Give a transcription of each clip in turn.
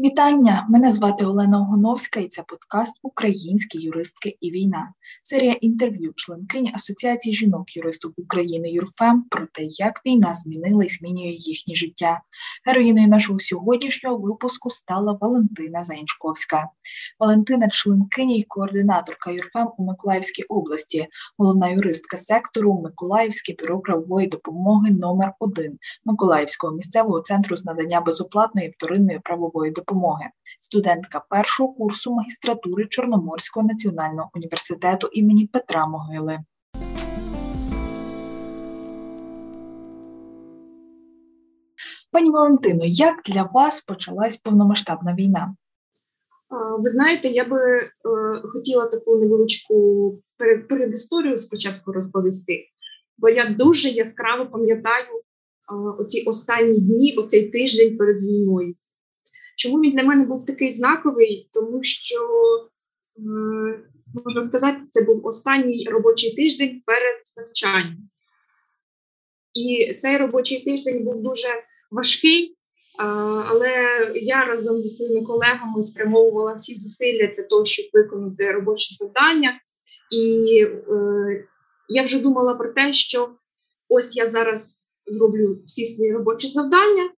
Вітання! Мене звати Олена Огоновська і це подкаст Українські юристки і війна. Серія інтерв'ю членкині Асоціації жінок-юристів України ЮРФЕМ про те, як війна змінила і змінює їхнє життя. Героїною нашого сьогоднішнього випуску стала Валентина Заіншковська. Валентина членкиня і координаторка ЮРФЕМ у Миколаївській області, головна юристка сектору Миколаївське бюро правової допомоги номер 1 Миколаївського місцевого центру з надання безоплатної вторинної правової допомоги допомоги, студентка першого курсу магістратури Чорноморського національного університету імені Петра Могили. Пані Валентино, як для вас почалась повномасштабна війна? Ви знаєте, я би е, хотіла таку невеличку передісторію спочатку розповісти, бо я дуже яскраво пам'ятаю е, оці останні дні, оцей тиждень перед війною. Чому він для мене був такий знаковий? Тому що, можна сказати, це був останній робочий тиждень перед навчанням. І цей робочий тиждень був дуже важкий, але я разом зі своїми колегами спрямовувала всі зусилля для того, щоб виконати робоче завдання. І е, я вже думала про те, що ось я зараз зроблю всі свої робочі завдання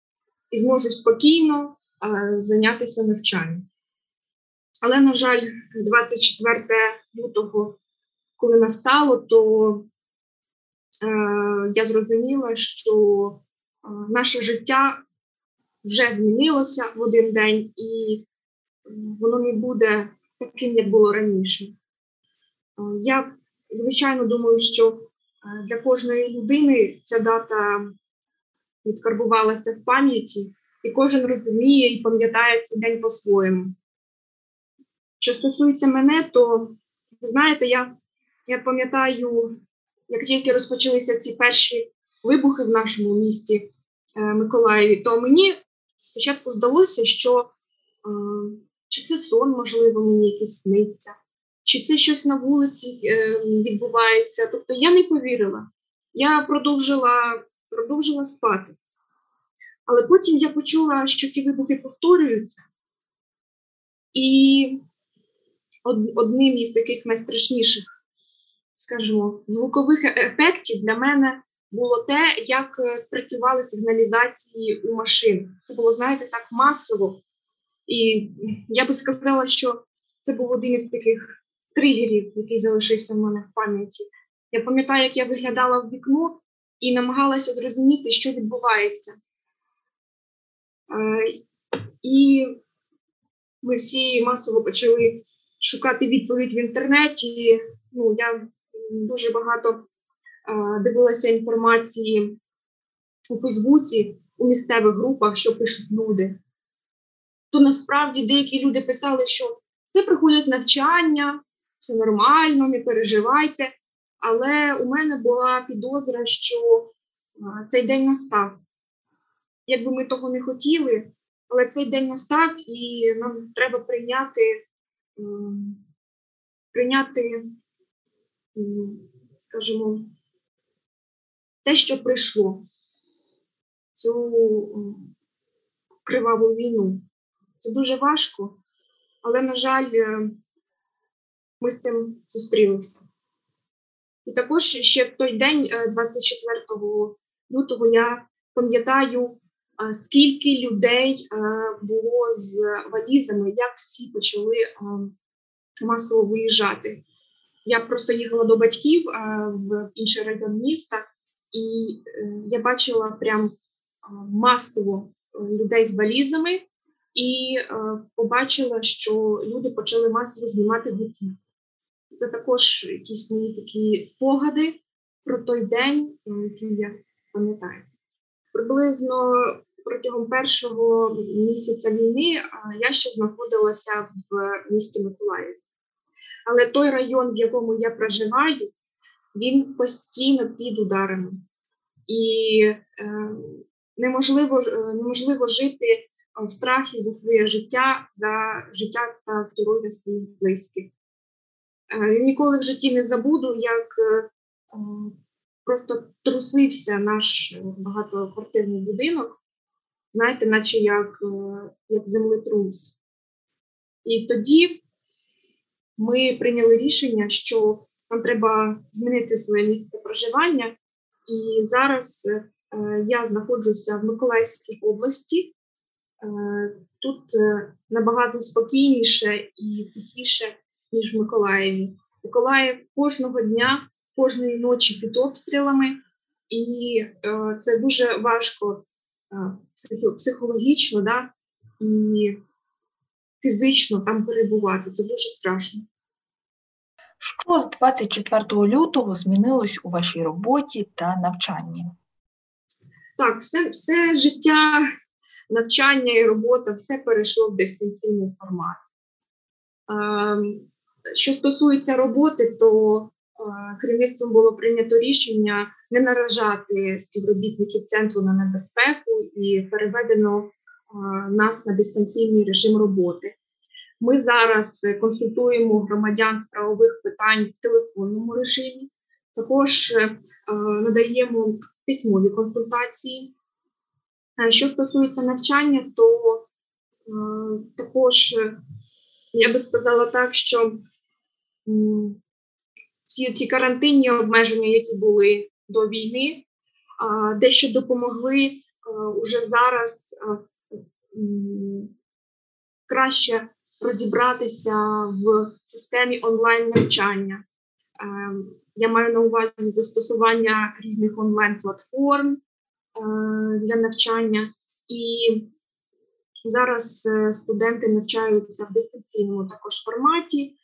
і зможу спокійно зайнятися навчанням. Але, на жаль, 24 лютого, коли настало, то е, я зрозуміла, що е, наше життя вже змінилося в один день, і воно не буде таким, як було раніше. Е, я, звичайно, думаю, що для кожної людини ця дата відкарбувалася в пам'яті і кожен розуміє і пам'ятає цей день по-своєму. Що стосується мене, то ви знаєте, я я пам'ятаю, як тільки розпочалися ці перші вибухи в нашому місті е, Миколаєві, то мені спочатку здалося, що е, чи це сон, можливо, мені якийсь сниться, чи це щось на вулиці е, відбувається. Тобто я не повірила. Я продовжила, продовжила спати. Але потім я почула, що ці вибухи повторюються. І одним із таких найстрашніших, скажімо, звукових е-, ефектів для мене було те, як е, спрацювали сигналізації у машин. Це було, знаєте, так масово. І я би сказала, що це був один із таких тригерів, який залишився в мене в пам'яті. Я пам'ятаю, як я виглядала в вікно і намагалася зрозуміти, що відбувається. І ми всі масово почали шукати відповідь в інтернеті. Ну, Я дуже багато дивилася інформації у Фейсбуці, у місцевих групах, що пишуть люди. То насправді деякі люди писали, що це приходять навчання, все нормально, не переживайте. Але у мене була підозра, що цей день настав якби ми того не хотіли, але цей день настав, і нам треба прийняти, прийняти, скажімо, те, що прийшло, цю криваву війну. Це дуже важко, але, на жаль, е, ми з цим зустрілися. І також ще в той день, 24 е, лютого, я пам'ятаю скільки людей е, було з валізами, як всі почали е, масово виїжджати. Я просто їхала до батьків е, в інший район міста, і я бачила прям масово людей з валізами, і побачила, що люди почали масово знімати дітей. Це також якісь мої такі спогади про той день, який я пам'ятаю. Приблизно протягом першого місяця війни я ще знаходилася в місті Миколаїв. Але той район, в якому я проживаю, він постійно під ударами. І е, неможливо е, неможливо жити в страхі за своє життя, за життя та здоров'я своїх близьких. Е, ніколи в житті не забуду, як е, просто трусився наш багатоквартирний будинок знаєте, наче як, е, як землетрус. І тоді ми прийняли рішення, що нам треба змінити своє місце проживання. І зараз е, я знаходжуся в Миколаївській області. Е, тут набагато спокійніше і тихіше, ніж в Миколаєві. Миколаїв кожного дня, кожної ночі під обстрілами, і це дуже важко психологічно да, і фізично там перебувати. Це дуже страшно. Що з 24 лютого змінилось у вашій роботі та навчанні? Так, все, все життя, навчання і робота, все перейшло в дистанційний формат. Ем, що стосується роботи, то керівництвом було прийнято рішення не наражати співробітників центру на небезпеку і переведено е, нас на дистанційний режим роботи. Ми зараз консультуємо громадян з правових питань в телефонному режимі, також е, надаємо письмові консультації. Що стосується навчання, то також я би сказала так, що всі ці карантинні обмеження, які були до війни, дещо допомогли уже зараз краще розібратися в системі онлайн-навчання. Я маю на увазі застосування різних онлайн-платформ для навчання, і зараз е, студенти навчаються в дистанційному також форматі.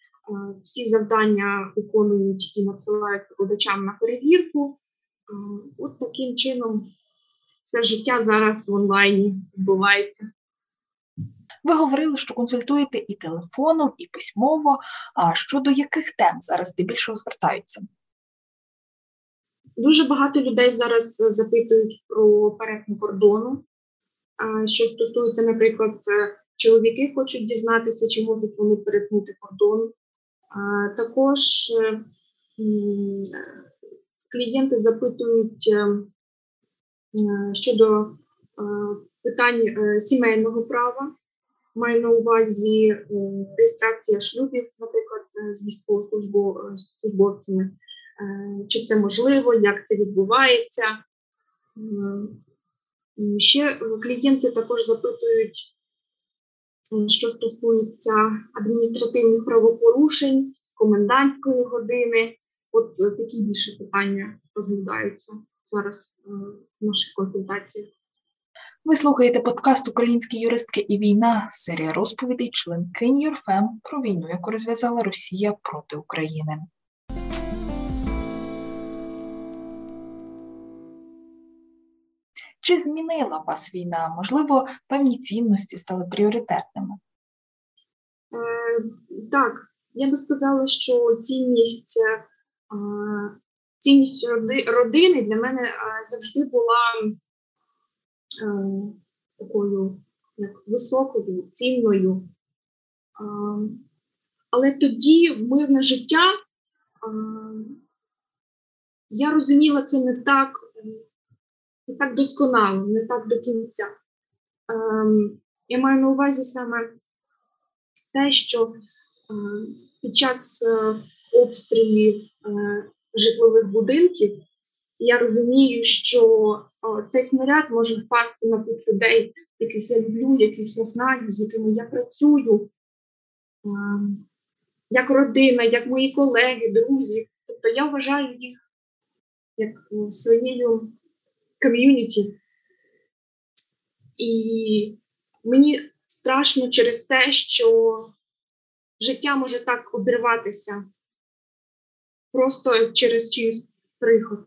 Всі завдання виконують і надсилають викладачам на перевірку. От таким чином все життя зараз в онлайні відбувається. Ви говорили, що консультуєте і телефоном, і письмово. А щодо яких тем зараз здебільшого звертаються? Дуже багато людей зараз запитують про перетин кордону. Що стосується, наприклад, чоловіки хочуть дізнатися, чи можуть вони перетнути кордон. Також е, клієнти запитують е, щодо е, питань сімейного права, маю на увазі реєстрація шлюбів, наприклад, з військовослужбовцями, чи це можливо, як це відбувається. Ще клієнти також запитують що стосується адміністративних правопорушень, комендантської години. От е, такі більше питання розглядаються зараз е, в наших консультаціях. Ви слухаєте подкаст Українські юристки і війна, серія розповідей членкинь Юрфем про війну, яку розв'язала Росія проти України. Чи змінила вас війна? Можливо, певні цінності стали пріоритетними? Е, Так, я би сказала, що цінність е, цінність родини для мене е, завжди була е, такою як високою, цінною. Е, але тоді мирне життя. Е, я розуміла це не так так досконало, не так до кінця. Ем, Я маю на увазі саме те, що е, під час е, обстрілів е, житлових будинків я розумію, що цей снаряд може впасти на тих людей, яких я люблю, яких я знаю, з якими я працюю. Е, як родина, як мої колеги, друзі. Тобто я вважаю їх як своєю ком'юніті. І мені страшно через те, що життя може так обірватися просто через чиюсь приход.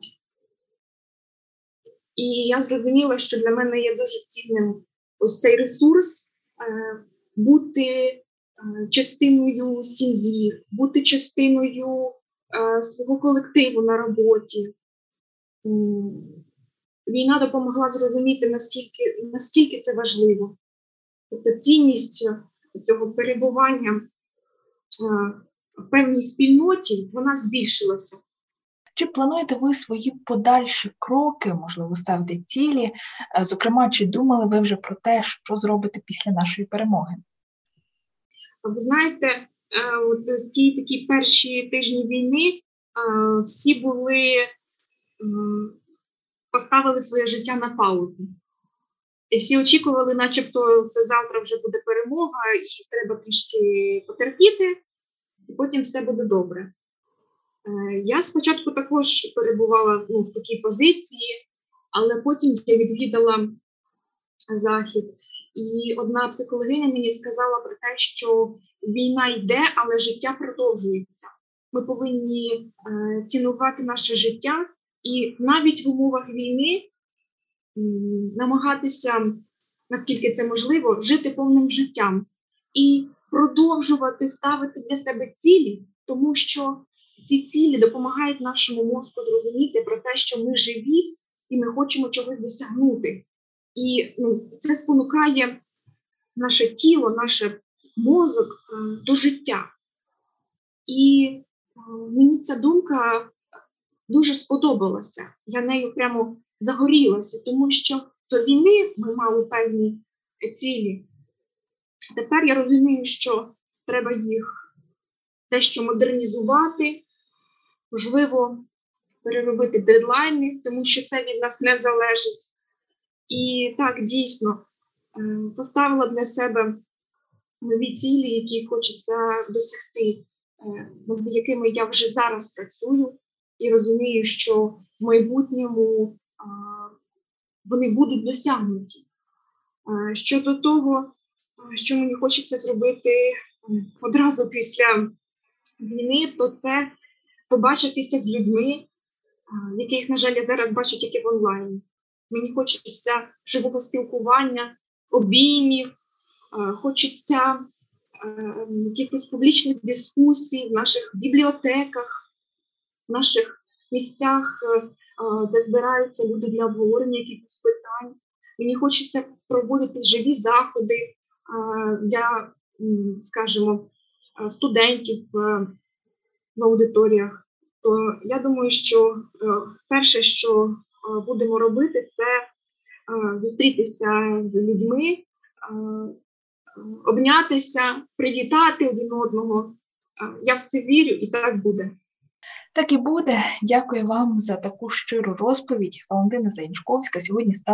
І я зрозуміла, що для мене є дуже цінним ось цей ресурс е, бути е, частиною сім'ї, бути частиною е, свого колективу на роботі війна допомогла зрозуміти, наскільки наскільки це важливо. Тобто цінність цього перебування в певній спільноті вона збільшилася. Чи плануєте ви свої подальші кроки, можливо, ставити цілі? Зокрема, чи думали ви вже про те, що зробите після нашої перемоги? Ви знаєте, от ті такі перші тижні війни всі були поставили своє життя на паузу. І всі очікували, начебто, це завтра вже буде перемога, і треба трішки потерпіти, і потім все буде добре. Е, я спочатку також перебувала ну, в такій позиції, але потім я відвідала захід, і одна психологиня мені сказала про те, що війна йде, але життя продовжується. Ми повинні е, цінувати наше життя, і навіть в умовах війни намагатися, наскільки це можливо, жити повним життям і продовжувати ставити для себе цілі, тому що ці цілі допомагають нашому мозку зрозуміти про те, що ми живі і ми хочемо чогось досягнути. І ну, це спонукає наше тіло, наш мозок е, до життя. І е, мені ця думка дуже сподобалася. Я нею прямо загорілася, тому що до війни ми мали певні цілі. Тепер я розумію, що треба їх дещо модернізувати, можливо, переробити дедлайни, тому що це від нас не залежить. І так, дійсно, е, поставила для себе нові цілі, які хочеться досягти, е, над якими я вже зараз працюю, і розумію, що в майбутньому вони будуть досягнуті. Щодо того, що мені хочеться зробити одразу після війни, то це побачитися з людьми, яких, на жаль, я зараз бачу тільки в онлайні. Мені хочеться живого спілкування, обіймів, хочеться якихось публічних дискусій в наших бібліотеках, наших місцях де збираються люди для обговорення якихось питань. Мені хочеться проводити живі заходи для, скажімо, студентів в аудиторіях. То я думаю, що перше, що будемо робити, це зустрітися з людьми, обнятися, привітати один одного. Я в це вірю, і так буде. Так і буде. Дякую вам за таку щиру розповідь. Валентина Заінчковська сьогодні стала.